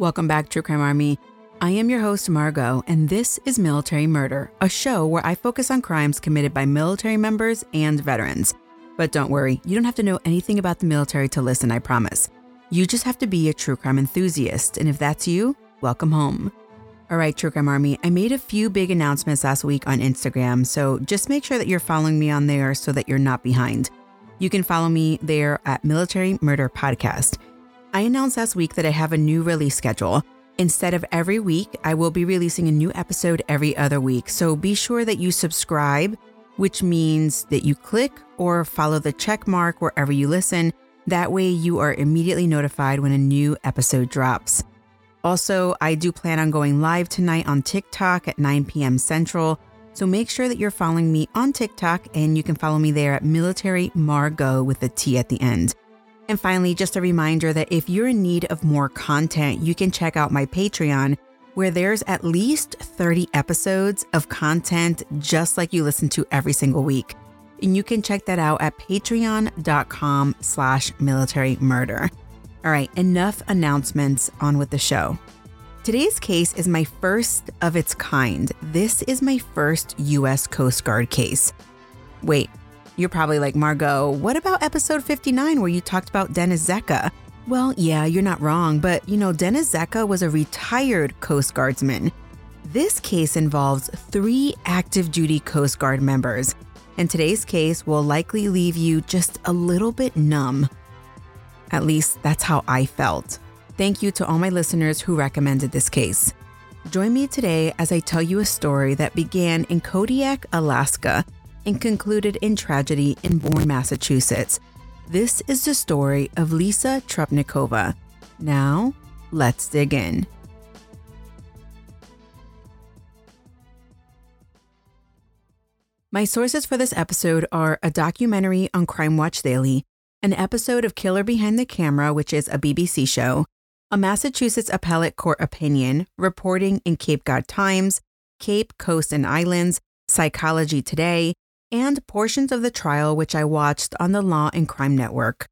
Welcome back, True Crime Army. I am your host, Margot, and this is Military Murder, a show where I focus on crimes committed by military members and veterans. But don't worry, you don't have to know anything about the military to listen, I promise. You just have to be a true crime enthusiast, and if that's you, welcome home. All right, True Crime Army, I made a few big announcements last week on Instagram, so just make sure that you're following me on there so that you're not behind. You can follow me there at Military Murder Podcast. I announced last week that I have a new release schedule. Instead of every week, I will be releasing a new episode every other week. So be sure that you subscribe, which means that you click or follow the check mark wherever you listen. That way, you are immediately notified when a new episode drops. Also, I do plan on going live tonight on TikTok at 9 p.m. Central. So make sure that you're following me on TikTok and you can follow me there at Military Margot with a T at the end. And finally, just a reminder that if you're in need of more content, you can check out my Patreon, where there's at least 30 episodes of content just like you listen to every single week. And you can check that out at patreon.com slash military murder. All right, enough announcements on with the show. Today's case is my first of its kind. This is my first US Coast Guard case. Wait, you're probably like, Margot, what about episode 59 where you talked about Dennis Zecca? Well, yeah, you're not wrong, but you know, Dennis Zecca was a retired Coast Guardsman. This case involves three active duty Coast Guard members, and today's case will likely leave you just a little bit numb. At least that's how I felt. Thank you to all my listeners who recommended this case. Join me today as I tell you a story that began in Kodiak, Alaska and concluded in tragedy in Bourne, Massachusetts. This is the story of Lisa Trupnikova. Now, let's dig in. My sources for this episode are a documentary on Crime Watch Daily, an episode of Killer Behind the Camera, which is a BBC show, a Massachusetts Appellate Court opinion, reporting in Cape Cod Times, Cape Coast and Islands, Psychology Today, and portions of the trial which I watched on the Law and Crime Network.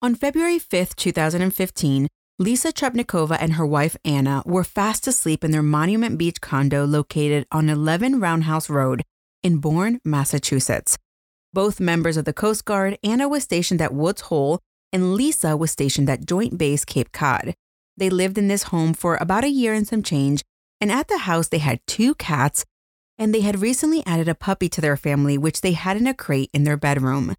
On February 5, 2015, Lisa Trepnikova and her wife Anna were fast asleep in their Monument Beach condo located on 11 Roundhouse Road in Bourne, Massachusetts. Both members of the Coast Guard, Anna was stationed at Woods Hole and Lisa was stationed at Joint Base Cape Cod. They lived in this home for about a year and some change, and at the house they had two cats and they had recently added a puppy to their family, which they had in a crate in their bedroom.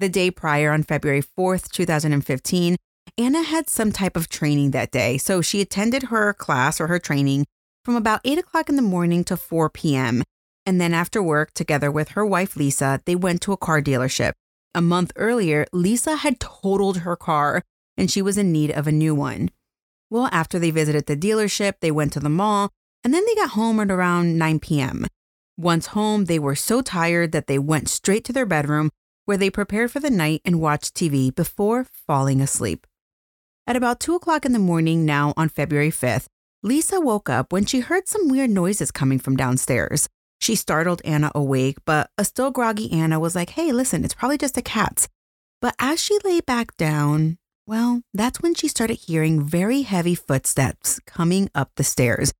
The day prior, on February 4th, 2015, Anna had some type of training that day, so she attended her class or her training from about 8 o'clock in the morning to 4 p.m. And then after work, together with her wife Lisa, they went to a car dealership. A month earlier, Lisa had totaled her car and she was in need of a new one. Well, after they visited the dealership, they went to the mall and then they got home at around 9 p.m. Once home, they were so tired that they went straight to their bedroom where they prepared for the night and watched TV before falling asleep. At about 2 o'clock in the morning, now on February 5th, Lisa woke up when she heard some weird noises coming from downstairs. She startled Anna awake, but a still groggy Anna was like, hey, listen, it's probably just the cats. But as she lay back down, well, that's when she started hearing very heavy footsteps coming up the stairs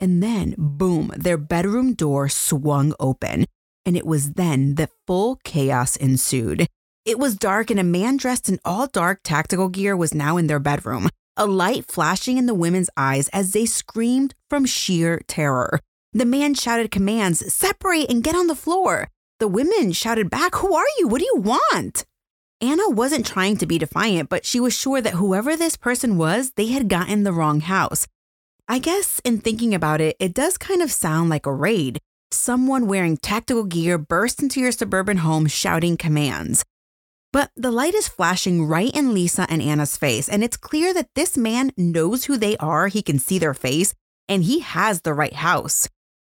and then, boom, their bedroom door swung open. And it was then that full chaos ensued. It was dark, and a man dressed in all dark tactical gear was now in their bedroom, a light flashing in the women's eyes as they screamed from sheer terror. The man shouted commands separate and get on the floor. The women shouted back, Who are you? What do you want? Anna wasn't trying to be defiant, but she was sure that whoever this person was, they had gotten the wrong house. I guess in thinking about it, it does kind of sound like a raid. Someone wearing tactical gear burst into your suburban home shouting commands. But the light is flashing right in Lisa and Anna's face, and it's clear that this man knows who they are. He can see their face, and he has the right house.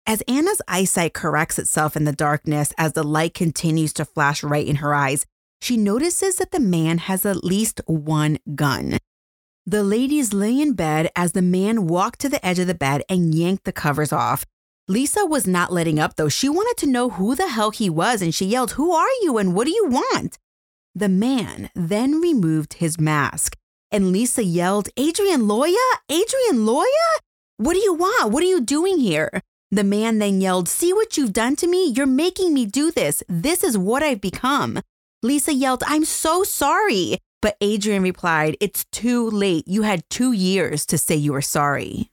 As Anna's eyesight corrects itself in the darkness as the light continues to flash right in her eyes, she notices that the man has at least one gun. The ladies lay in bed as the man walked to the edge of the bed and yanked the covers off. Lisa was not letting up though. She wanted to know who the hell he was and she yelled, Who are you and what do you want? The man then removed his mask and Lisa yelled, Adrian Loya? Adrian Loya? What do you want? What are you doing here? The man then yelled, See what you've done to me? You're making me do this. This is what I've become. Lisa yelled, I'm so sorry. But Adrian replied, It's too late. You had two years to say you were sorry.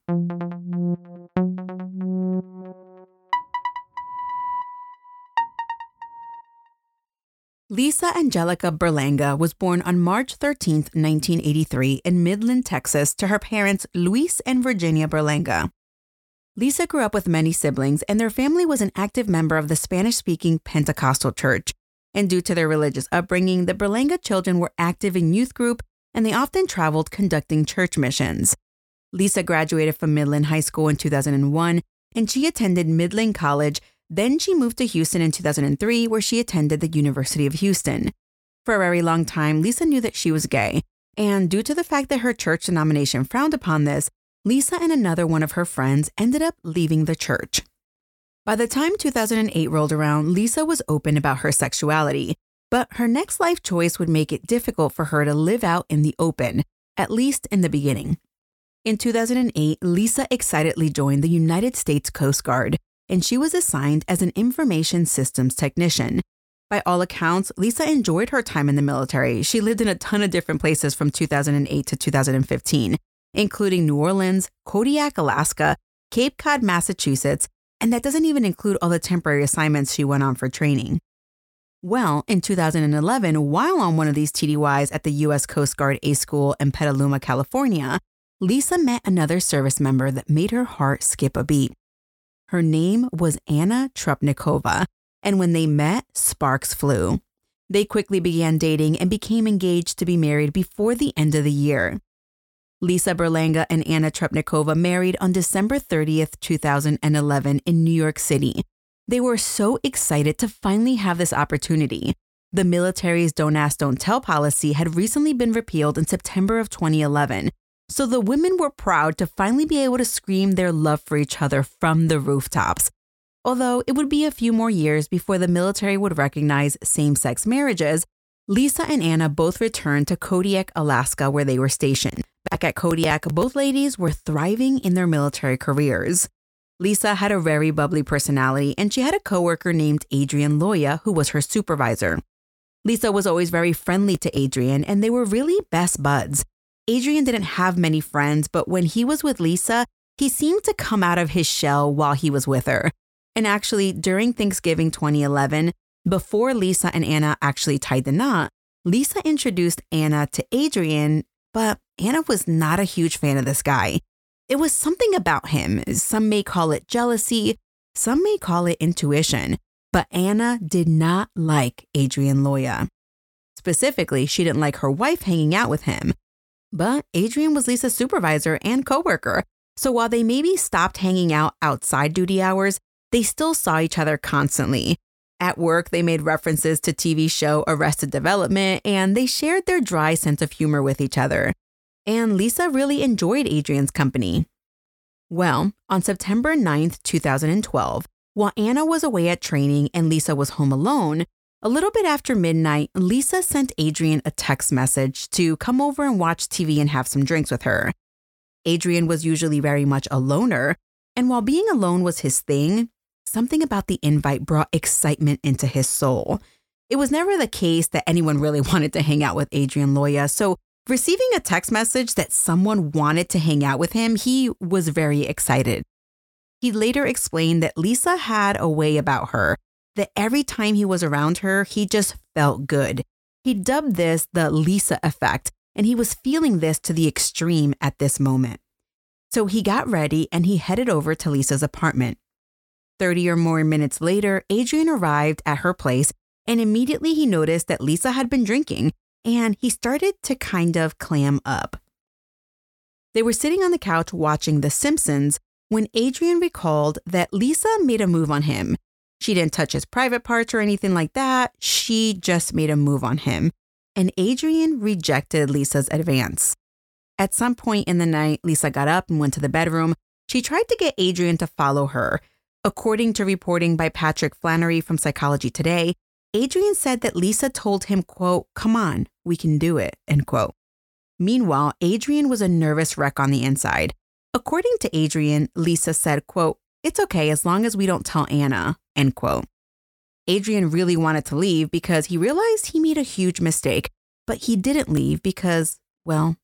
Lisa Angelica Berlanga was born on March 13, 1983, in Midland, Texas, to her parents Luis and Virginia Berlanga. Lisa grew up with many siblings, and their family was an active member of the Spanish speaking Pentecostal church. And due to their religious upbringing, the Berlanga children were active in youth group and they often traveled conducting church missions. Lisa graduated from Midland High School in 2001 and she attended Midland College then she moved to Houston in 2003, where she attended the University of Houston. For a very long time, Lisa knew that she was gay, and due to the fact that her church denomination frowned upon this, Lisa and another one of her friends ended up leaving the church. By the time 2008 rolled around, Lisa was open about her sexuality, but her next life choice would make it difficult for her to live out in the open, at least in the beginning. In 2008, Lisa excitedly joined the United States Coast Guard, and she was assigned as an information systems technician. By all accounts, Lisa enjoyed her time in the military. She lived in a ton of different places from 2008 to 2015, including New Orleans, Kodiak, Alaska, Cape Cod, Massachusetts, and that doesn't even include all the temporary assignments she went on for training. Well, in 2011, while on one of these TDYs at the U.S. Coast Guard A School in Petaluma, California, Lisa met another service member that made her heart skip a beat. Her name was Anna Trupnikova, and when they met, sparks flew. They quickly began dating and became engaged to be married before the end of the year. Lisa Berlanga and Anna Trepnikova married on December 30th, 2011, in New York City. They were so excited to finally have this opportunity. The military's Don't Ask, Don't Tell policy had recently been repealed in September of 2011, so the women were proud to finally be able to scream their love for each other from the rooftops. Although it would be a few more years before the military would recognize same sex marriages, Lisa and Anna both returned to Kodiak, Alaska, where they were stationed. Back at Kodiak, both ladies were thriving in their military careers. Lisa had a very bubbly personality, and she had a coworker named Adrian Loya, who was her supervisor. Lisa was always very friendly to Adrian, and they were really best buds. Adrian didn't have many friends, but when he was with Lisa, he seemed to come out of his shell while he was with her. And actually, during Thanksgiving 2011, before Lisa and Anna actually tied the knot, Lisa introduced Anna to Adrian, but Anna was not a huge fan of this guy. It was something about him. Some may call it jealousy, some may call it intuition, but Anna did not like Adrian Loya. Specifically, she didn't like her wife hanging out with him. But Adrian was Lisa's supervisor and coworker, so while they maybe stopped hanging out outside duty hours, they still saw each other constantly. At work, they made references to TV show Arrested Development and they shared their dry sense of humor with each other. And Lisa really enjoyed Adrian's company. Well, on September 9th, 2012, while Anna was away at training and Lisa was home alone, a little bit after midnight, Lisa sent Adrian a text message to come over and watch TV and have some drinks with her. Adrian was usually very much a loner, and while being alone was his thing, something about the invite brought excitement into his soul. It was never the case that anyone really wanted to hang out with Adrian Loya, so receiving a text message that someone wanted to hang out with him, he was very excited. He later explained that Lisa had a way about her that every time he was around her, he just felt good. He dubbed this the Lisa effect, and he was feeling this to the extreme at this moment. So he got ready and he headed over to Lisa's apartment. 30 or more minutes later, Adrian arrived at her place and immediately he noticed that Lisa had been drinking and he started to kind of clam up. They were sitting on the couch watching The Simpsons when Adrian recalled that Lisa made a move on him. She didn't touch his private parts or anything like that. She just made a move on him. And Adrian rejected Lisa's advance. At some point in the night, Lisa got up and went to the bedroom. She tried to get Adrian to follow her. According to reporting by Patrick Flannery from Psychology Today, Adrian said that Lisa told him, quote, come on, we can do it, end quote. Meanwhile, Adrian was a nervous wreck on the inside. According to Adrian, Lisa said, quote, it's okay as long as we don't tell Anna, end quote. Adrian really wanted to leave because he realized he made a huge mistake, but he didn't leave because, well,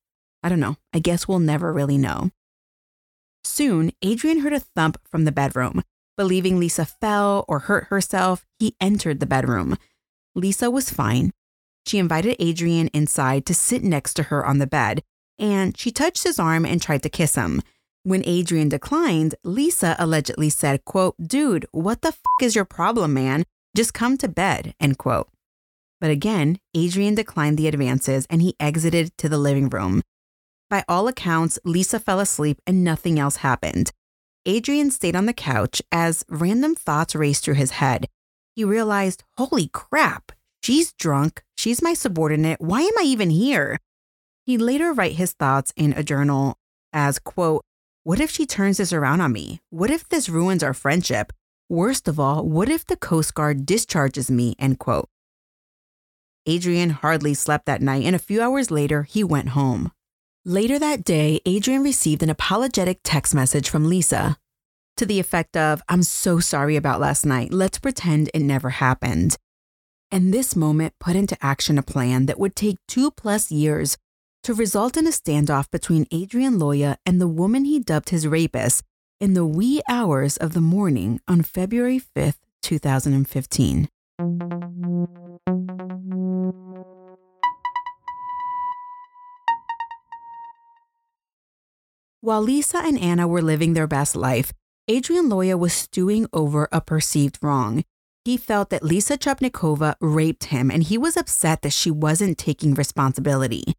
I don't know. I guess we'll never really know. Soon, Adrian heard a thump from the bedroom. Believing Lisa fell or hurt herself, he entered the bedroom. Lisa was fine. She invited Adrian inside to sit next to her on the bed, and she touched his arm and tried to kiss him. When Adrian declined, Lisa allegedly said, quote, dude, what the f is your problem, man? Just come to bed, end quote. But again, Adrian declined the advances and he exited to the living room. By all accounts, Lisa fell asleep and nothing else happened. Adrian stayed on the couch as random thoughts raced through his head. He realized, holy crap, she's drunk, she's my subordinate, why am I even here? He later write his thoughts in a journal as, quote, what if she turns this around on me? What if this ruins our friendship? Worst of all, what if the Coast Guard discharges me? End quote. Adrian hardly slept that night, and a few hours later, he went home. Later that day, Adrian received an apologetic text message from Lisa to the effect of, I'm so sorry about last night. Let's pretend it never happened. And this moment put into action a plan that would take two plus years to result in a standoff between Adrian Loya and the woman he dubbed his rapist in the wee hours of the morning on February 5th, 2015. While Lisa and Anna were living their best life, Adrian Loya was stewing over a perceived wrong. He felt that Lisa Trepnikova raped him and he was upset that she wasn't taking responsibility.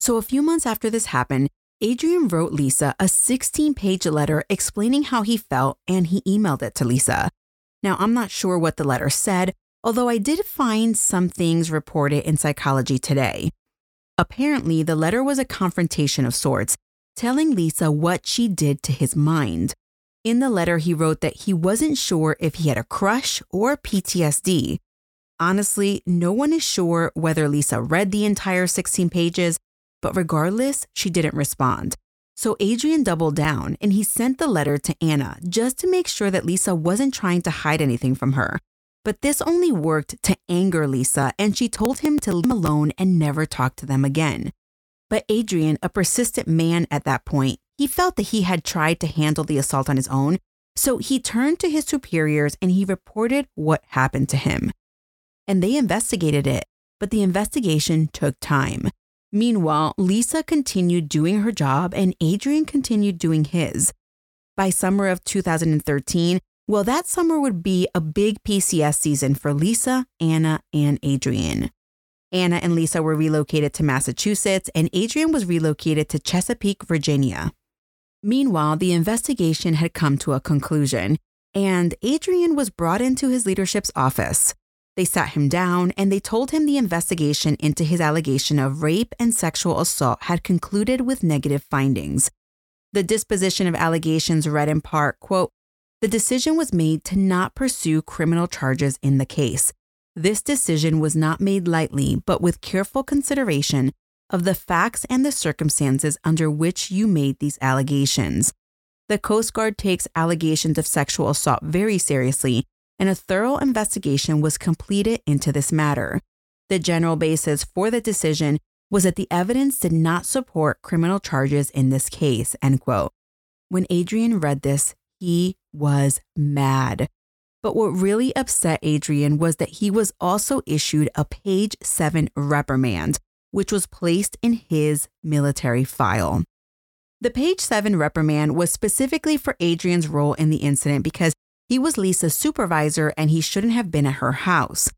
So, a few months after this happened, Adrian wrote Lisa a 16 page letter explaining how he felt and he emailed it to Lisa. Now, I'm not sure what the letter said, although I did find some things reported in Psychology Today. Apparently, the letter was a confrontation of sorts, telling Lisa what she did to his mind. In the letter, he wrote that he wasn't sure if he had a crush or PTSD. Honestly, no one is sure whether Lisa read the entire 16 pages, but regardless, she didn't respond. So Adrian doubled down and he sent the letter to Anna just to make sure that Lisa wasn't trying to hide anything from her. But this only worked to anger Lisa, and she told him to leave them alone and never talk to them again. But Adrian, a persistent man at that point, he felt that he had tried to handle the assault on his own, so he turned to his superiors and he reported what happened to him. And they investigated it, but the investigation took time. Meanwhile, Lisa continued doing her job and Adrian continued doing his. By summer of 2013, well, that summer would be a big PCS season for Lisa, Anna, and Adrian. Anna and Lisa were relocated to Massachusetts, and Adrian was relocated to Chesapeake, Virginia. Meanwhile, the investigation had come to a conclusion, and Adrian was brought into his leadership's office. They sat him down and they told him the investigation into his allegation of rape and sexual assault had concluded with negative findings. The disposition of allegations read in part, quote, the decision was made to not pursue criminal charges in the case. This decision was not made lightly, but with careful consideration of the facts and the circumstances under which you made these allegations. The Coast Guard takes allegations of sexual assault very seriously, and a thorough investigation was completed into this matter. The general basis for the decision was that the evidence did not support criminal charges in this case, end quote. When Adrian read this, he was mad. But what really upset Adrian was that he was also issued a page 7 reprimand, which was placed in his military file. The page 7 reprimand was specifically for Adrian's role in the incident because he was Lisa's supervisor and he shouldn't have been at her house.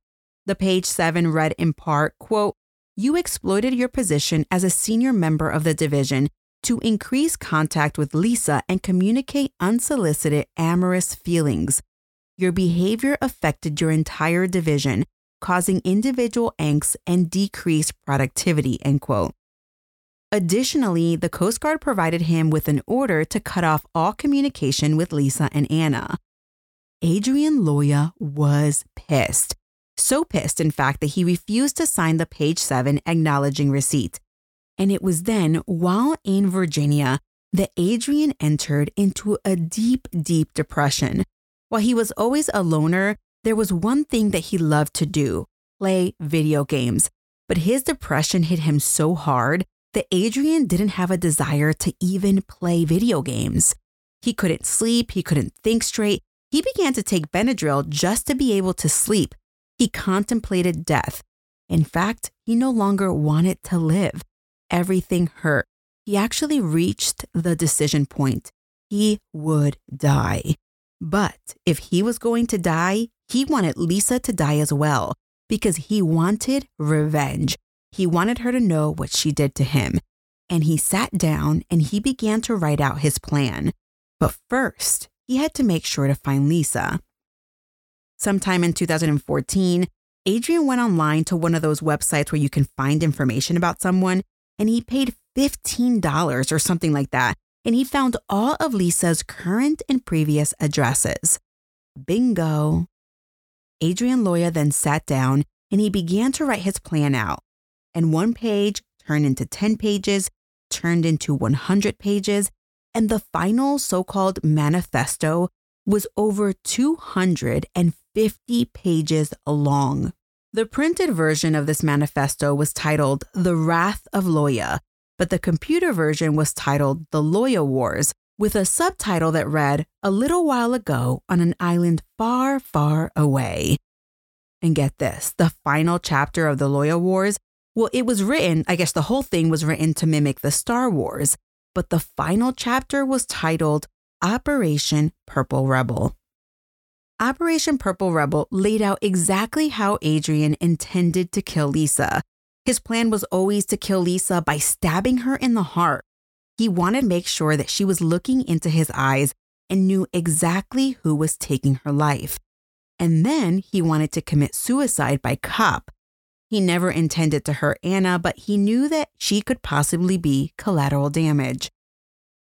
The page 7 read in part, quote, "You exploited your position as a senior member of the division to increase contact with Lisa and communicate unsolicited amorous feelings. Your behavior affected your entire division, causing individual angst and decreased productivity, end quote. Additionally, the Coast Guard provided him with an order to cut off all communication with Lisa and Anna. Adrian Loya was pissed. So pissed, in fact, that he refused to sign the page 7 acknowledging receipt. And it was then, while in Virginia, that Adrian entered into a deep, deep depression. While he was always a loner, there was one thing that he loved to do play video games. But his depression hit him so hard that Adrian didn't have a desire to even play video games. He couldn't sleep, he couldn't think straight. He began to take Benadryl just to be able to sleep. He contemplated death. In fact, he no longer wanted to live. Everything hurt. He actually reached the decision point. He would die. But if he was going to die, he wanted Lisa to die as well because he wanted revenge. He wanted her to know what she did to him. And he sat down and he began to write out his plan. But first, he had to make sure to find Lisa. Sometime in 2014, Adrian went online to one of those websites where you can find information about someone, and he paid $15 or something like that. And he found all of Lisa's current and previous addresses. Bingo. Adrian Loya then sat down and he began to write his plan out. And one page turned into 10 pages, turned into 100 pages, and the final so called manifesto was over 250 pages long. The printed version of this manifesto was titled The Wrath of Loya, but the computer version was titled The Loya Wars, with a subtitle that read, A Little While Ago on an Island Far, Far Away. And get this the final chapter of the Loya Wars, well, it was written, I guess the whole thing was written to mimic the Star Wars, but the final chapter was titled Operation Purple Rebel. Operation Purple Rebel laid out exactly how Adrian intended to kill Lisa. His plan was always to kill Lisa by stabbing her in the heart. He wanted to make sure that she was looking into his eyes and knew exactly who was taking her life. And then he wanted to commit suicide by cop. He never intended to hurt Anna, but he knew that she could possibly be collateral damage.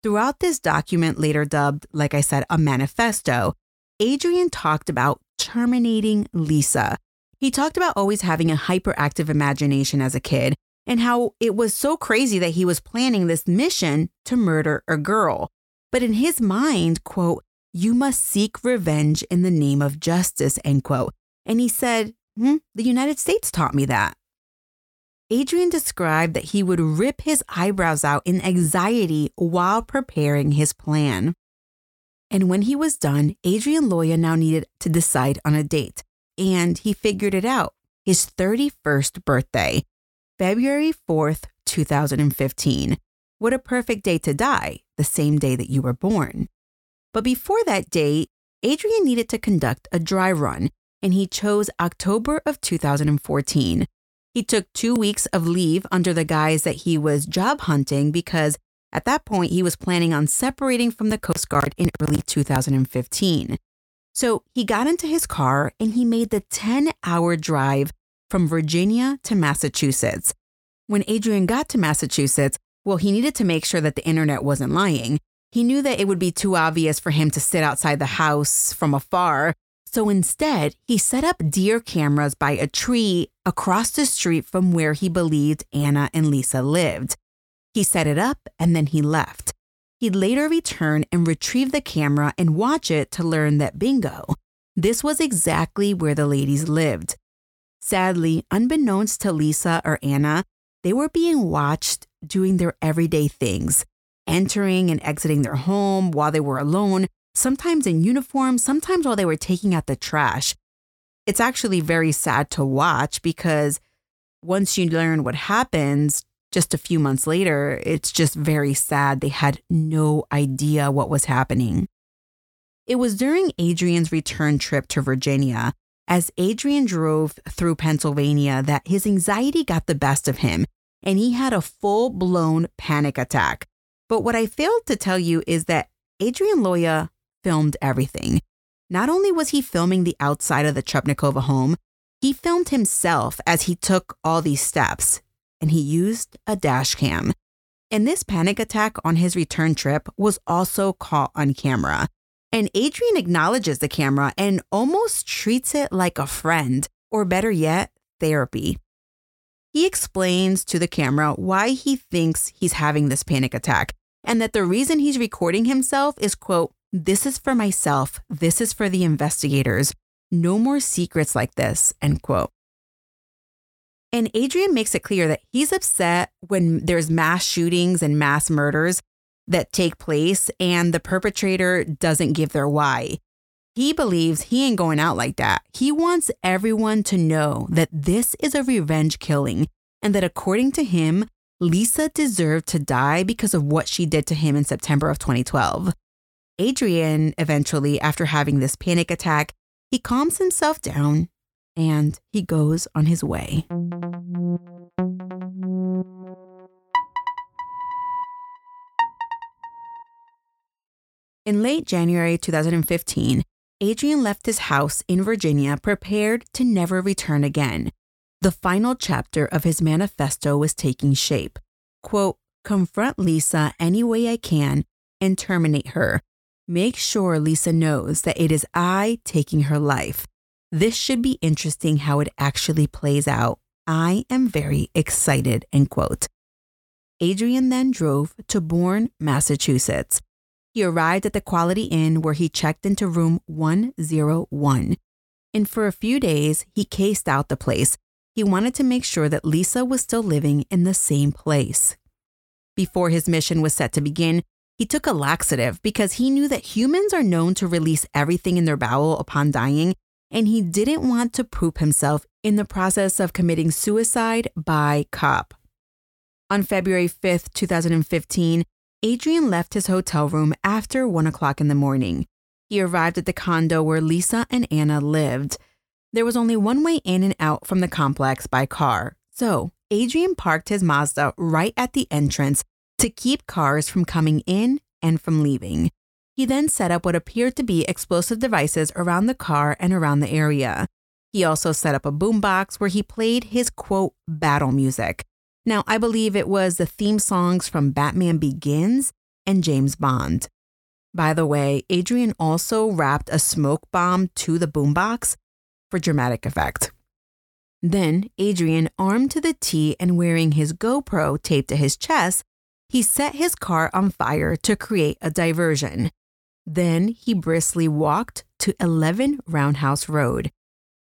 Throughout this document, later dubbed, like I said, a manifesto, Adrian talked about terminating Lisa. He talked about always having a hyperactive imagination as a kid and how it was so crazy that he was planning this mission to murder a girl. But in his mind, quote, you must seek revenge in the name of justice, end quote. And he said, hmm, the United States taught me that. Adrian described that he would rip his eyebrows out in anxiety while preparing his plan. And when he was done, Adrian Loya now needed to decide on a date. And he figured it out his 31st birthday, February 4th, 2015. What a perfect day to die, the same day that you were born. But before that date, Adrian needed to conduct a dry run, and he chose October of 2014. He took two weeks of leave under the guise that he was job hunting because at that point he was planning on separating from the Coast Guard in early 2015. So he got into his car and he made the 10 hour drive from Virginia to Massachusetts. When Adrian got to Massachusetts, well, he needed to make sure that the internet wasn't lying. He knew that it would be too obvious for him to sit outside the house from afar. So instead, he set up deer cameras by a tree across the street from where he believed Anna and Lisa lived. He set it up and then he left. He'd later return and retrieve the camera and watch it to learn that bingo, this was exactly where the ladies lived. Sadly, unbeknownst to Lisa or Anna, they were being watched doing their everyday things entering and exiting their home while they were alone, sometimes in uniform, sometimes while they were taking out the trash. It's actually very sad to watch because once you learn what happens just a few months later, it's just very sad. They had no idea what was happening. It was during Adrian's return trip to Virginia as Adrian drove through Pennsylvania that his anxiety got the best of him and he had a full blown panic attack. But what I failed to tell you is that Adrian Loya filmed everything. Not only was he filming the outside of the Trepnikova home, he filmed himself as he took all these steps, and he used a dash cam. And this panic attack on his return trip was also caught on camera. And Adrian acknowledges the camera and almost treats it like a friend, or better yet, therapy. He explains to the camera why he thinks he's having this panic attack and that the reason he's recording himself is, quote, this is for myself, this is for the investigators. No more secrets like this, end quote. And Adrian makes it clear that he's upset when there's mass shootings and mass murders that take place and the perpetrator doesn't give their why. He believes he ain't going out like that. He wants everyone to know that this is a revenge killing and that according to him, Lisa deserved to die because of what she did to him in September of 2012. Adrian, eventually, after having this panic attack, he calms himself down and he goes on his way. In late January 2015, Adrian left his house in Virginia prepared to never return again. The final chapter of his manifesto was taking shape. Quote, confront Lisa any way I can and terminate her. Make sure Lisa knows that it is I taking her life. This should be interesting how it actually plays out. I am very excited, end quote. Adrian then drove to Bourne, Massachusetts. He arrived at the Quality Inn where he checked into room 101. And for a few days, he cased out the place. He wanted to make sure that Lisa was still living in the same place. Before his mission was set to begin, he took a laxative because he knew that humans are known to release everything in their bowel upon dying, and he didn't want to poop himself in the process of committing suicide by cop. On February 5th, 2015, Adrian left his hotel room after 1 o'clock in the morning. He arrived at the condo where Lisa and Anna lived. There was only one way in and out from the complex by car, so Adrian parked his Mazda right at the entrance to keep cars from coming in and from leaving. He then set up what appeared to be explosive devices around the car and around the area. He also set up a boombox where he played his quote battle music. Now, I believe it was the theme songs from Batman Begins and James Bond. By the way, Adrian also wrapped a smoke bomb to the boombox for dramatic effect. Then, Adrian, armed to the T and wearing his GoPro taped to his chest, he set his car on fire to create a diversion. Then he briskly walked to 11 Roundhouse Road.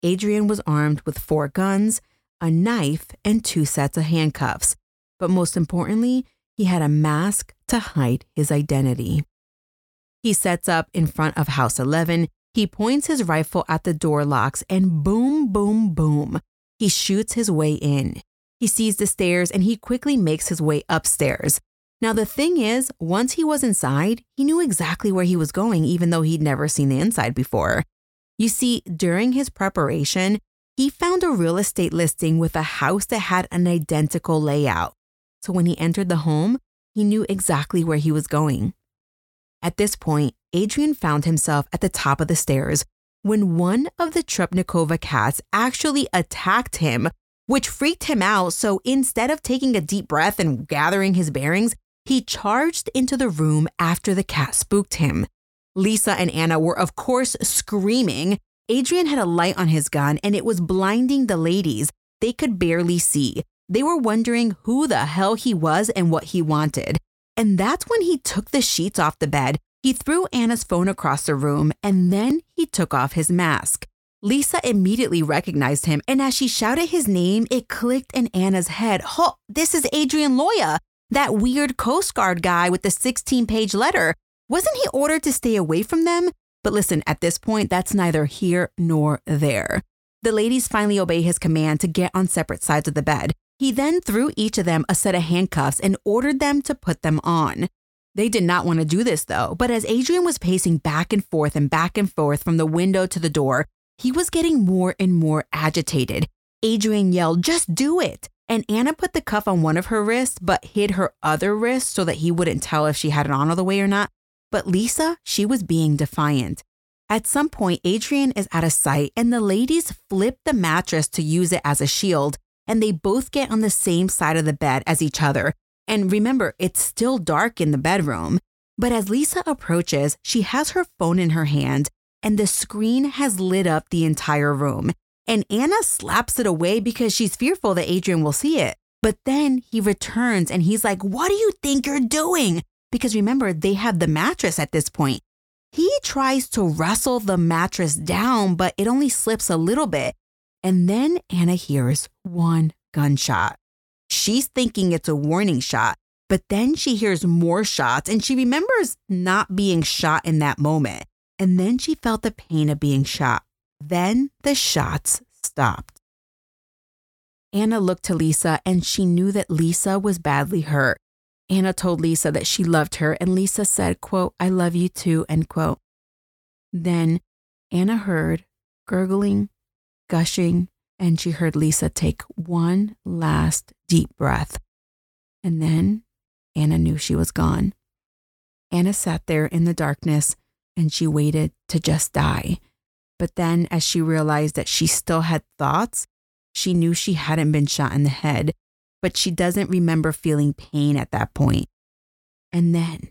Adrian was armed with four guns a knife, and two sets of handcuffs. But most importantly, he had a mask to hide his identity. He sets up in front of House 11. He points his rifle at the door locks and boom, boom, boom. He shoots his way in. He sees the stairs and he quickly makes his way upstairs. Now, the thing is, once he was inside, he knew exactly where he was going, even though he'd never seen the inside before. You see, during his preparation, he found a real estate listing with a house that had an identical layout. So when he entered the home, he knew exactly where he was going. At this point, Adrian found himself at the top of the stairs when one of the Trepnikova cats actually attacked him, which freaked him out. So instead of taking a deep breath and gathering his bearings, he charged into the room after the cat spooked him. Lisa and Anna were, of course, screaming, Adrian had a light on his gun and it was blinding the ladies. They could barely see. They were wondering who the hell he was and what he wanted. And that's when he took the sheets off the bed. He threw Anna's phone across the room and then he took off his mask. Lisa immediately recognized him, and as she shouted his name, it clicked in Anna's head. Oh, this is Adrian Loya, that weird Coast Guard guy with the 16 page letter. Wasn't he ordered to stay away from them? But listen, at this point, that's neither here nor there. The ladies finally obey his command to get on separate sides of the bed. He then threw each of them a set of handcuffs and ordered them to put them on. They did not want to do this though, but as Adrian was pacing back and forth and back and forth from the window to the door, he was getting more and more agitated. Adrian yelled, Just do it. And Anna put the cuff on one of her wrists, but hid her other wrist so that he wouldn't tell if she had it on all the way or not. But Lisa, she was being defiant. At some point, Adrian is out of sight, and the ladies flip the mattress to use it as a shield, and they both get on the same side of the bed as each other. And remember, it's still dark in the bedroom. But as Lisa approaches, she has her phone in her hand, and the screen has lit up the entire room. And Anna slaps it away because she's fearful that Adrian will see it. But then he returns and he's like, What do you think you're doing? Because remember, they have the mattress at this point. He tries to wrestle the mattress down, but it only slips a little bit. And then Anna hears one gunshot. She's thinking it's a warning shot, but then she hears more shots and she remembers not being shot in that moment. And then she felt the pain of being shot. Then the shots stopped. Anna looked to Lisa and she knew that Lisa was badly hurt. Anna told Lisa that she loved her and Lisa said, quote, I love you too, end quote. Then Anna heard gurgling, gushing, and she heard Lisa take one last deep breath. And then Anna knew she was gone. Anna sat there in the darkness and she waited to just die. But then, as she realized that she still had thoughts, she knew she hadn't been shot in the head, but she doesn't remember feeling pain at that point. And then,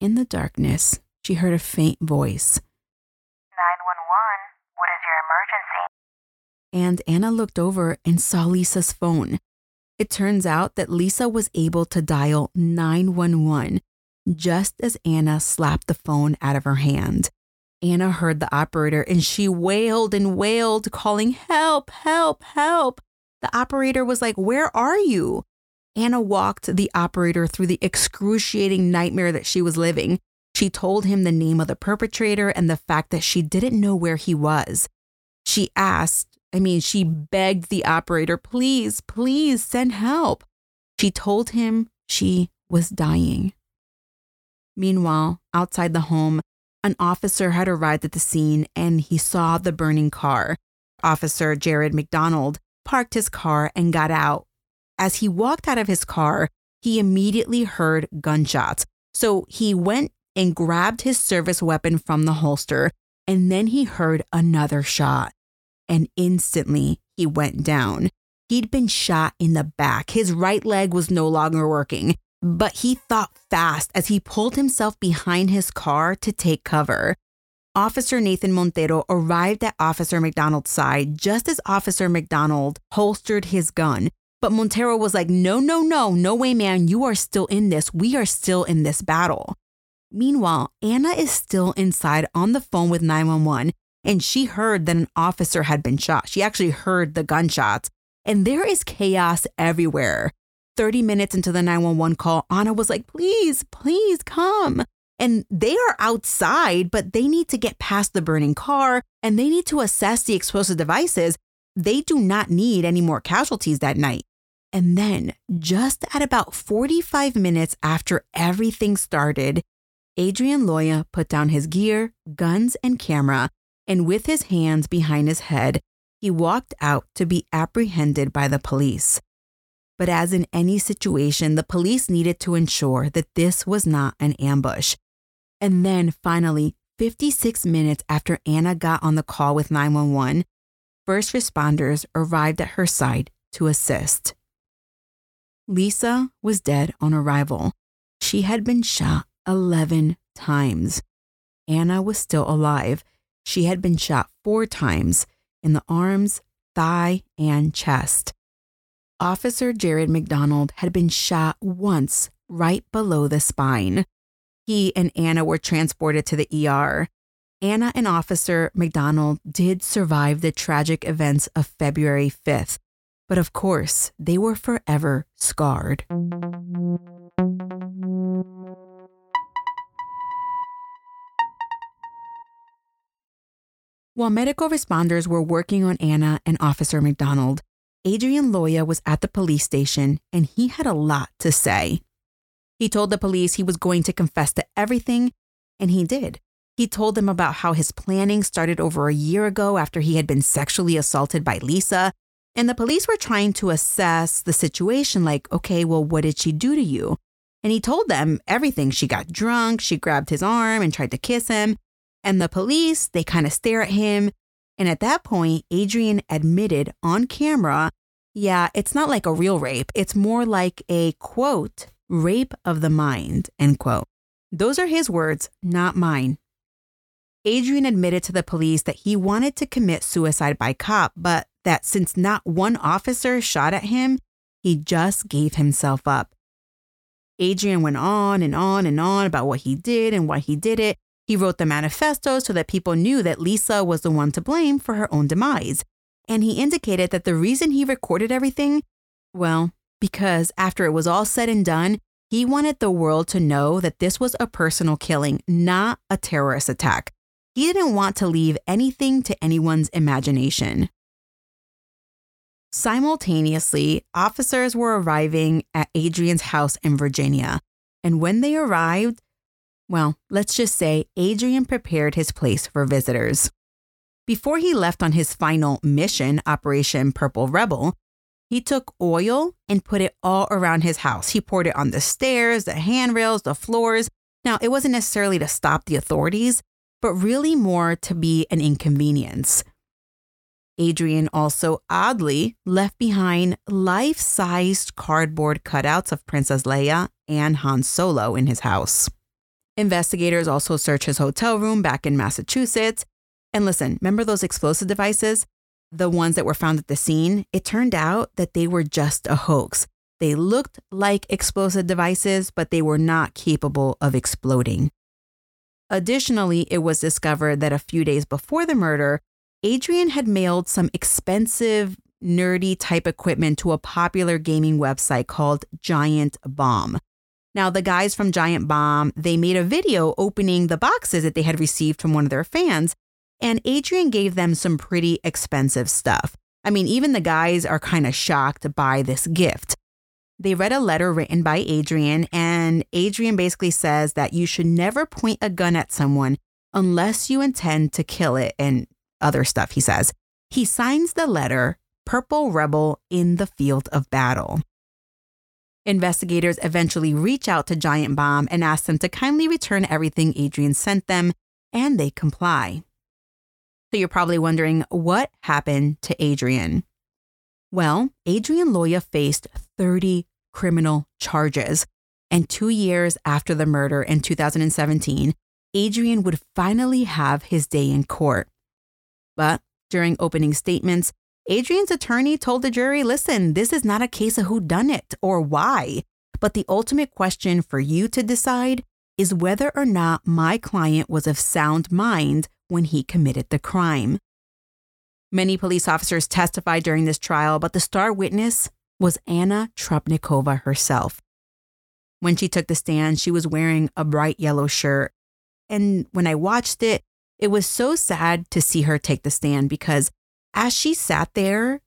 in the darkness, she heard a faint voice 911, what is your emergency? and Anna looked over and saw Lisa's phone. It turns out that Lisa was able to dial 911 just as Anna slapped the phone out of her hand. Anna heard the operator and she wailed and wailed, calling, Help, help, help. The operator was like, Where are you? Anna walked the operator through the excruciating nightmare that she was living. She told him the name of the perpetrator and the fact that she didn't know where he was. She asked, I mean, she begged the operator, please, please send help. She told him she was dying. Meanwhile, outside the home, an officer had arrived at the scene and he saw the burning car. Officer Jared McDonald parked his car and got out. As he walked out of his car, he immediately heard gunshots. So he went and grabbed his service weapon from the holster, and then he heard another shot. And instantly he went down. He'd been shot in the back. His right leg was no longer working but he thought fast as he pulled himself behind his car to take cover. Officer Nathan Montero arrived at Officer McDonald's side just as Officer McDonald holstered his gun. But Montero was like, No, no, no, no way, man. You are still in this. We are still in this battle. Meanwhile, Anna is still inside on the phone with 911, and she heard that an officer had been shot. She actually heard the gunshots, and there is chaos everywhere. 30 minutes into the 911 call, Anna was like, please, please come. And they are outside, but they need to get past the burning car and they need to assess the explosive devices. They do not need any more casualties that night. And then, just at about 45 minutes after everything started, Adrian Loya put down his gear, guns, and camera, and with his hands behind his head, he walked out to be apprehended by the police. But as in any situation, the police needed to ensure that this was not an ambush. And then finally, 56 minutes after Anna got on the call with 911, first responders arrived at her side to assist. Lisa was dead on arrival. She had been shot 11 times. Anna was still alive. She had been shot four times in the arms, thigh, and chest. Officer Jared McDonald had been shot once right below the spine. He and Anna were transported to the ER. Anna and Officer McDonald did survive the tragic events of February 5th, but of course, they were forever scarred. While medical responders were working on Anna and Officer McDonald, Adrian Loya was at the police station and he had a lot to say. He told the police he was going to confess to everything, and he did. He told them about how his planning started over a year ago after he had been sexually assaulted by Lisa. And the police were trying to assess the situation like, okay, well, what did she do to you? And he told them everything. She got drunk, she grabbed his arm and tried to kiss him. And the police, they kind of stare at him. And at that point, Adrian admitted on camera, yeah, it's not like a real rape. It's more like a quote, rape of the mind, end quote. Those are his words, not mine. Adrian admitted to the police that he wanted to commit suicide by cop, but that since not one officer shot at him, he just gave himself up. Adrian went on and on and on about what he did and why he did it. He wrote the manifesto so that people knew that Lisa was the one to blame for her own demise. And he indicated that the reason he recorded everything, well, because after it was all said and done, he wanted the world to know that this was a personal killing, not a terrorist attack. He didn't want to leave anything to anyone's imagination. Simultaneously, officers were arriving at Adrian's house in Virginia. And when they arrived, well, let's just say Adrian prepared his place for visitors. Before he left on his final mission, Operation Purple Rebel, he took oil and put it all around his house. He poured it on the stairs, the handrails, the floors. Now, it wasn't necessarily to stop the authorities, but really more to be an inconvenience. Adrian also oddly left behind life sized cardboard cutouts of Princess Leia and Han Solo in his house. Investigators also searched his hotel room back in Massachusetts. And listen, remember those explosive devices? The ones that were found at the scene? It turned out that they were just a hoax. They looked like explosive devices, but they were not capable of exploding. Additionally, it was discovered that a few days before the murder, Adrian had mailed some expensive, nerdy type equipment to a popular gaming website called Giant Bomb. Now, the guys from Giant Bomb, they made a video opening the boxes that they had received from one of their fans, and Adrian gave them some pretty expensive stuff. I mean, even the guys are kind of shocked by this gift. They read a letter written by Adrian, and Adrian basically says that you should never point a gun at someone unless you intend to kill it and other stuff, he says. He signs the letter Purple Rebel in the field of battle. Investigators eventually reach out to Giant Bomb and ask them to kindly return everything Adrian sent them, and they comply. So you're probably wondering what happened to Adrian? Well, Adrian Loya faced 30 criminal charges. And two years after the murder in 2017, Adrian would finally have his day in court. But during opening statements, Adrian's attorney told the jury listen, this is not a case of who done it or why, but the ultimate question for you to decide is whether or not my client was of sound mind when he committed the crime. Many police officers testified during this trial, but the star witness was Anna Trepnikova herself. When she took the stand, she was wearing a bright yellow shirt. And when I watched it, it was so sad to see her take the stand because as she sat there,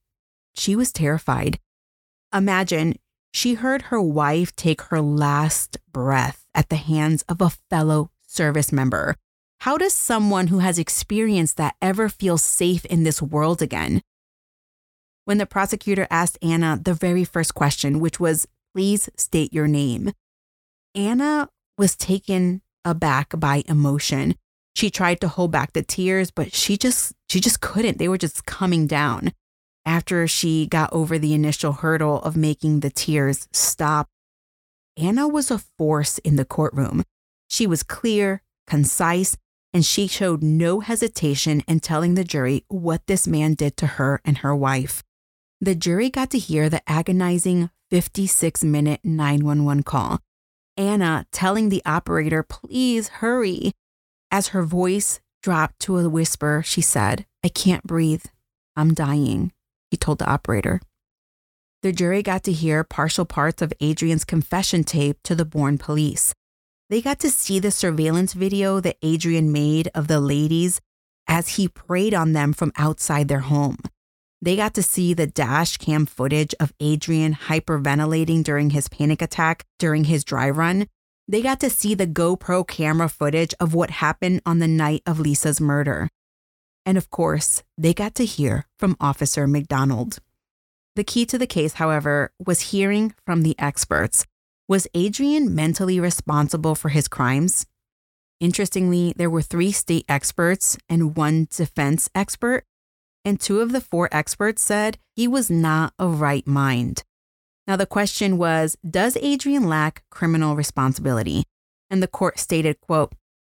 she was terrified. Imagine she heard her wife take her last breath at the hands of a fellow service member. How does someone who has experienced that ever feel safe in this world again? When the prosecutor asked Anna the very first question, which was, please state your name, Anna was taken aback by emotion. She tried to hold back the tears, but she just she just couldn't. They were just coming down. After she got over the initial hurdle of making the tears stop, Anna was a force in the courtroom. She was clear, concise, and she showed no hesitation in telling the jury what this man did to her and her wife. The jury got to hear the agonizing 56 minute 911 call. Anna telling the operator, please hurry. As her voice dropped to a whisper, she said, I can't breathe. I'm dying, he told the operator. The jury got to hear partial parts of Adrian's confession tape to the Bourne police. They got to see the surveillance video that Adrian made of the ladies as he preyed on them from outside their home. They got to see the dash cam footage of Adrian hyperventilating during his panic attack during his dry run. they got to see the GoPro camera footage of what happened on the night of Lisa's murder. And of course, they got to hear from Officer McDonald. The key to the case, however, was hearing from the experts. Was Adrian mentally responsible for his crimes? Interestingly, there were three state experts and one defense expert, and two of the four experts said he was not of right mind. Now, the question was Does Adrian lack criminal responsibility? And the court stated, quote,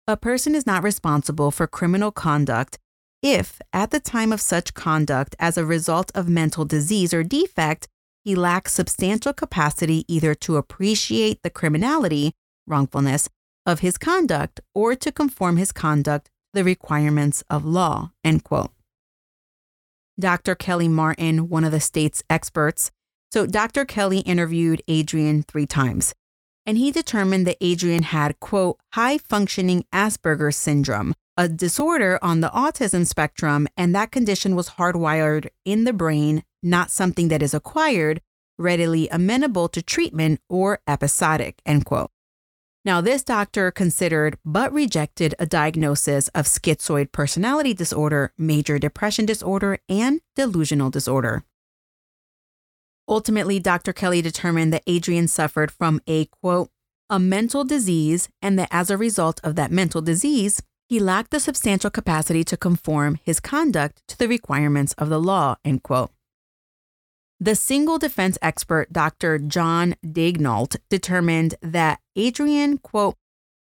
A person is not responsible for criminal conduct if, at the time of such conduct as a result of mental disease or defect, he lacks substantial capacity either to appreciate the criminality, wrongfulness, of his conduct or to conform his conduct to the requirements of law. End quote. Dr. Kelly Martin, one of the state's experts. So, Dr. Kelly interviewed Adrian three times, and he determined that Adrian had, quote, high functioning Asperger's syndrome, a disorder on the autism spectrum, and that condition was hardwired in the brain, not something that is acquired, readily amenable to treatment, or episodic, end quote. Now, this doctor considered but rejected a diagnosis of schizoid personality disorder, major depression disorder, and delusional disorder. Ultimately, Dr. Kelly determined that Adrian suffered from a quote, a mental disease, and that as a result of that mental disease, he lacked the substantial capacity to conform his conduct to the requirements of the law, end quote. The single defense expert, Dr. John Daignault, determined that Adrian, quote,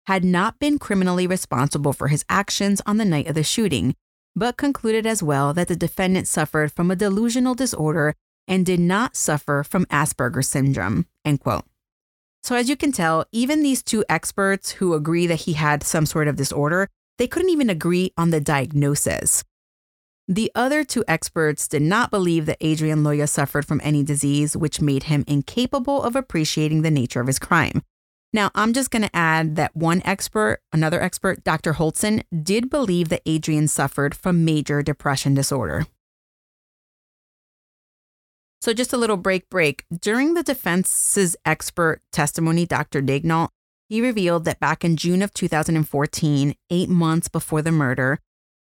had not been criminally responsible for his actions on the night of the shooting, but concluded as well that the defendant suffered from a delusional disorder and did not suffer from Asperger's syndrome, end quote. So, as you can tell, even these two experts who agree that he had some sort of disorder they couldn't even agree on the diagnosis. The other two experts did not believe that Adrian Loya suffered from any disease which made him incapable of appreciating the nature of his crime. Now, I'm just going to add that one expert, another expert, Dr. Holtzen, did believe that Adrian suffered from major depression disorder. So, just a little break break. During the defense's expert testimony, Dr. Dignall, he revealed that back in June of 2014, eight months before the murder,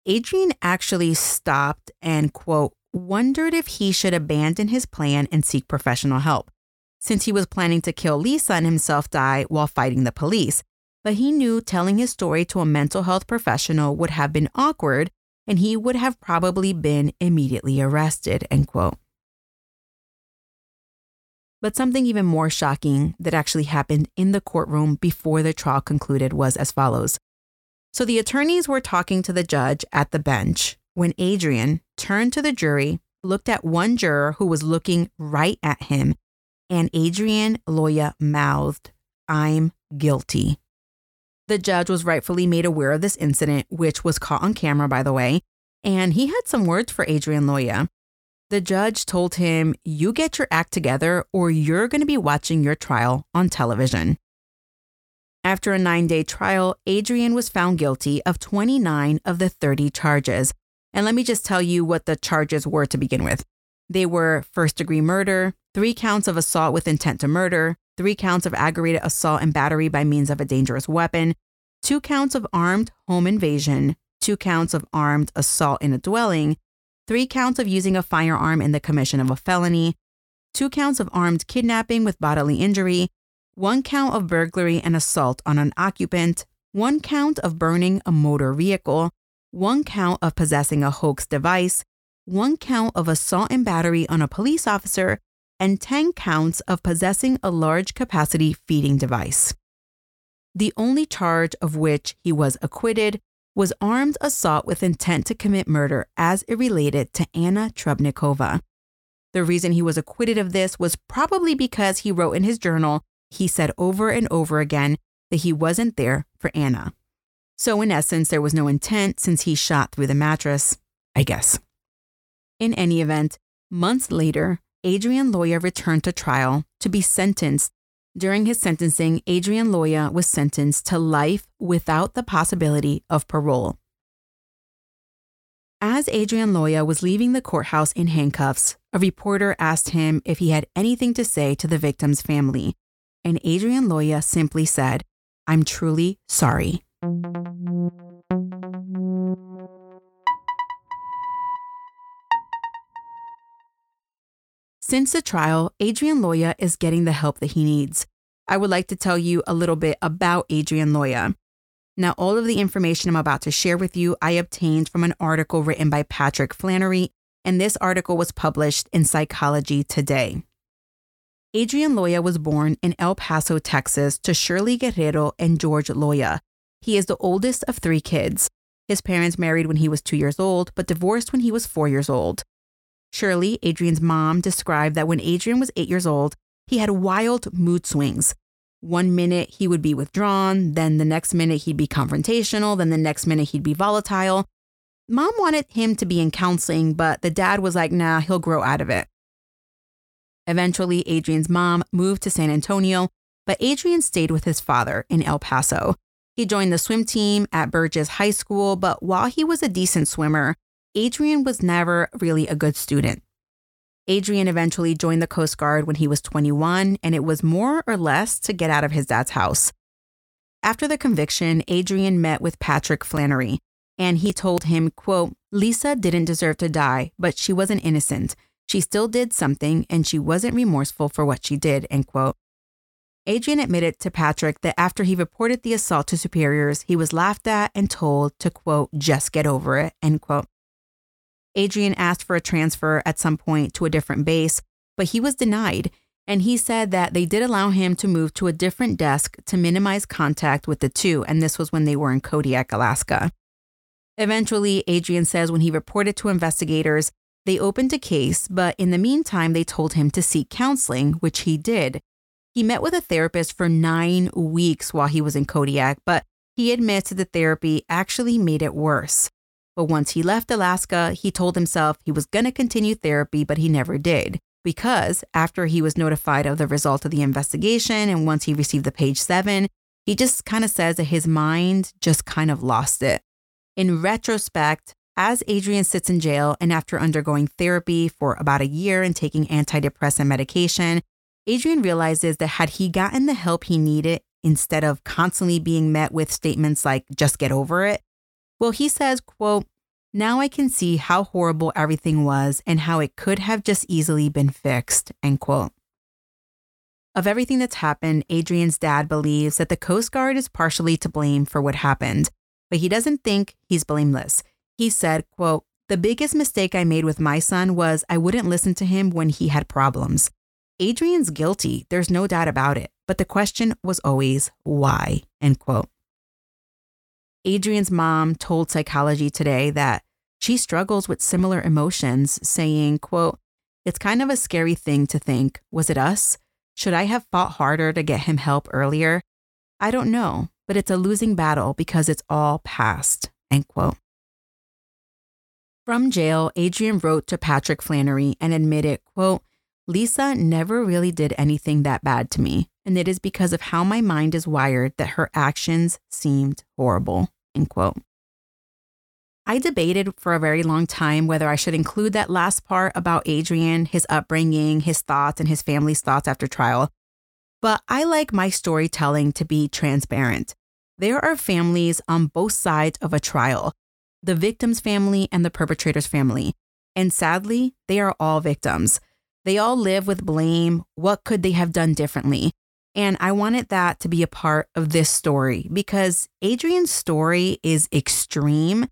Adrian actually stopped and, quote, wondered if he should abandon his plan and seek professional help, since he was planning to kill Lisa and himself die while fighting the police. But he knew telling his story to a mental health professional would have been awkward and he would have probably been immediately arrested, end quote. But something even more shocking that actually happened in the courtroom before the trial concluded was as follows. So the attorneys were talking to the judge at the bench when Adrian turned to the jury, looked at one juror who was looking right at him, and Adrian Loya mouthed, I'm guilty. The judge was rightfully made aware of this incident, which was caught on camera, by the way, and he had some words for Adrian Loya. The judge told him, You get your act together, or you're going to be watching your trial on television. After a nine day trial, Adrian was found guilty of 29 of the 30 charges. And let me just tell you what the charges were to begin with. They were first degree murder, three counts of assault with intent to murder, three counts of aggravated assault and battery by means of a dangerous weapon, two counts of armed home invasion, two counts of armed assault in a dwelling, three counts of using a firearm in the commission of a felony, two counts of armed kidnapping with bodily injury, one count of burglary and assault on an occupant, one count of burning a motor vehicle, one count of possessing a hoax device, one count of assault and battery on a police officer, and 10 counts of possessing a large capacity feeding device. The only charge of which he was acquitted was armed assault with intent to commit murder as it related to Anna Trepnikova. The reason he was acquitted of this was probably because he wrote in his journal he said over and over again that he wasn't there for Anna. So, in essence, there was no intent since he shot through the mattress, I guess. In any event, months later, Adrian Loya returned to trial to be sentenced during his sentencing, Adrian Loya was sentenced to life without the possibility of parole. As Adrian Loya was leaving the courthouse in handcuffs, a reporter asked him if he had anything to say to the victim's family, and Adrian Loya simply said, I'm truly sorry. Since the trial, Adrian Loya is getting the help that he needs. I would like to tell you a little bit about Adrian Loya. Now, all of the information I'm about to share with you, I obtained from an article written by Patrick Flannery, and this article was published in Psychology Today. Adrian Loya was born in El Paso, Texas, to Shirley Guerrero and George Loya. He is the oldest of three kids. His parents married when he was two years old, but divorced when he was four years old. Shirley, Adrian's mom, described that when Adrian was eight years old, he had wild mood swings. One minute he would be withdrawn, then the next minute he'd be confrontational, then the next minute he'd be volatile. Mom wanted him to be in counseling, but the dad was like, nah, he'll grow out of it. Eventually, Adrian's mom moved to San Antonio, but Adrian stayed with his father in El Paso. He joined the swim team at Burgess High School, but while he was a decent swimmer, Adrian was never really a good student. Adrian eventually joined the Coast Guard when he was 21, and it was more or less to get out of his dad's house. After the conviction, Adrian met with Patrick Flannery, and he told him, quote, Lisa didn't deserve to die, but she wasn't innocent. She still did something, and she wasn't remorseful for what she did, end quote. Adrian admitted to Patrick that after he reported the assault to superiors, he was laughed at and told to, quote, just get over it, end quote. Adrian asked for a transfer at some point to a different base, but he was denied. And he said that they did allow him to move to a different desk to minimize contact with the two. And this was when they were in Kodiak, Alaska. Eventually, Adrian says when he reported to investigators, they opened a case, but in the meantime, they told him to seek counseling, which he did. He met with a therapist for nine weeks while he was in Kodiak, but he admits that the therapy actually made it worse. But once he left Alaska, he told himself he was going to continue therapy, but he never did. Because after he was notified of the result of the investigation and once he received the page seven, he just kind of says that his mind just kind of lost it. In retrospect, as Adrian sits in jail and after undergoing therapy for about a year and taking antidepressant medication, Adrian realizes that had he gotten the help he needed instead of constantly being met with statements like, just get over it, well, he says, quote, now I can see how horrible everything was and how it could have just easily been fixed, end quote. Of everything that's happened, Adrian's dad believes that the Coast Guard is partially to blame for what happened, but he doesn't think he's blameless. He said, quote, the biggest mistake I made with my son was I wouldn't listen to him when he had problems. Adrian's guilty, there's no doubt about it, but the question was always why, end quote. Adrian's mom told Psychology Today that she struggles with similar emotions, saying, quote, It's kind of a scary thing to think, was it us? Should I have fought harder to get him help earlier? I don't know, but it's a losing battle because it's all past, end quote. From jail, Adrian wrote to Patrick Flannery and admitted, quote, Lisa never really did anything that bad to me, and it is because of how my mind is wired that her actions seemed horrible. End quote. I debated for a very long time whether I should include that last part about Adrian, his upbringing, his thoughts, and his family's thoughts after trial. But I like my storytelling to be transparent. There are families on both sides of a trial the victim's family and the perpetrator's family. And sadly, they are all victims. They all live with blame. What could they have done differently? And I wanted that to be a part of this story because Adrian's story is extreme,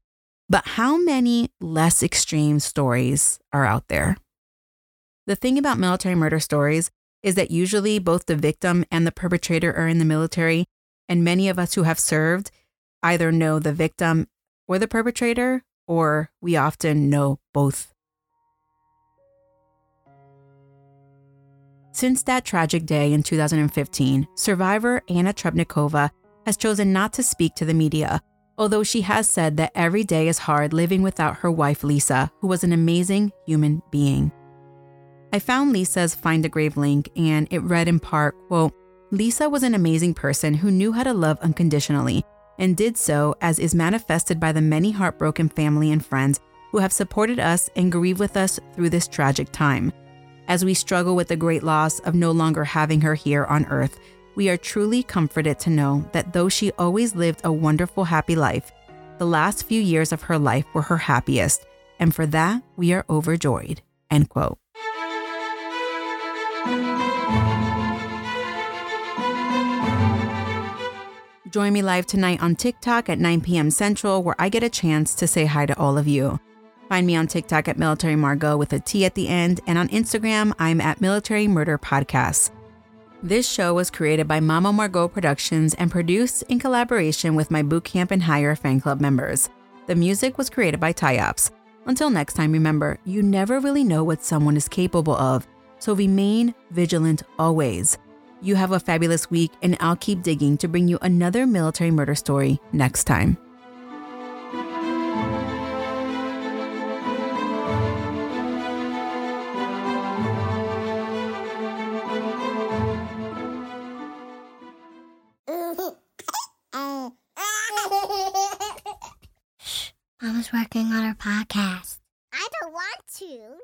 but how many less extreme stories are out there? The thing about military murder stories is that usually both the victim and the perpetrator are in the military, and many of us who have served either know the victim or the perpetrator, or we often know both Since that tragic day in 2015, survivor Anna Trepnikova has chosen not to speak to the media, although she has said that every day is hard living without her wife Lisa, who was an amazing human being. I found Lisa's Find a Grave link and it read in part, quote, Lisa was an amazing person who knew how to love unconditionally and did so as is manifested by the many heartbroken family and friends who have supported us and grieved with us through this tragic time. As we struggle with the great loss of no longer having her here on earth, we are truly comforted to know that though she always lived a wonderful, happy life, the last few years of her life were her happiest, and for that, we are overjoyed. End quote. Join me live tonight on TikTok at 9 p.m. Central, where I get a chance to say hi to all of you. Find me on TikTok at Military Margot with a T at the end, and on Instagram, I'm at Military Murder Podcast. This show was created by Mama Margot Productions and produced in collaboration with my Bootcamp and Higher fan club members. The music was created by Tyops. Until next time, remember, you never really know what someone is capable of, so remain vigilant always. You have a fabulous week, and I'll keep digging to bring you another military murder story next time. Mama's working on her podcast. I don't want to.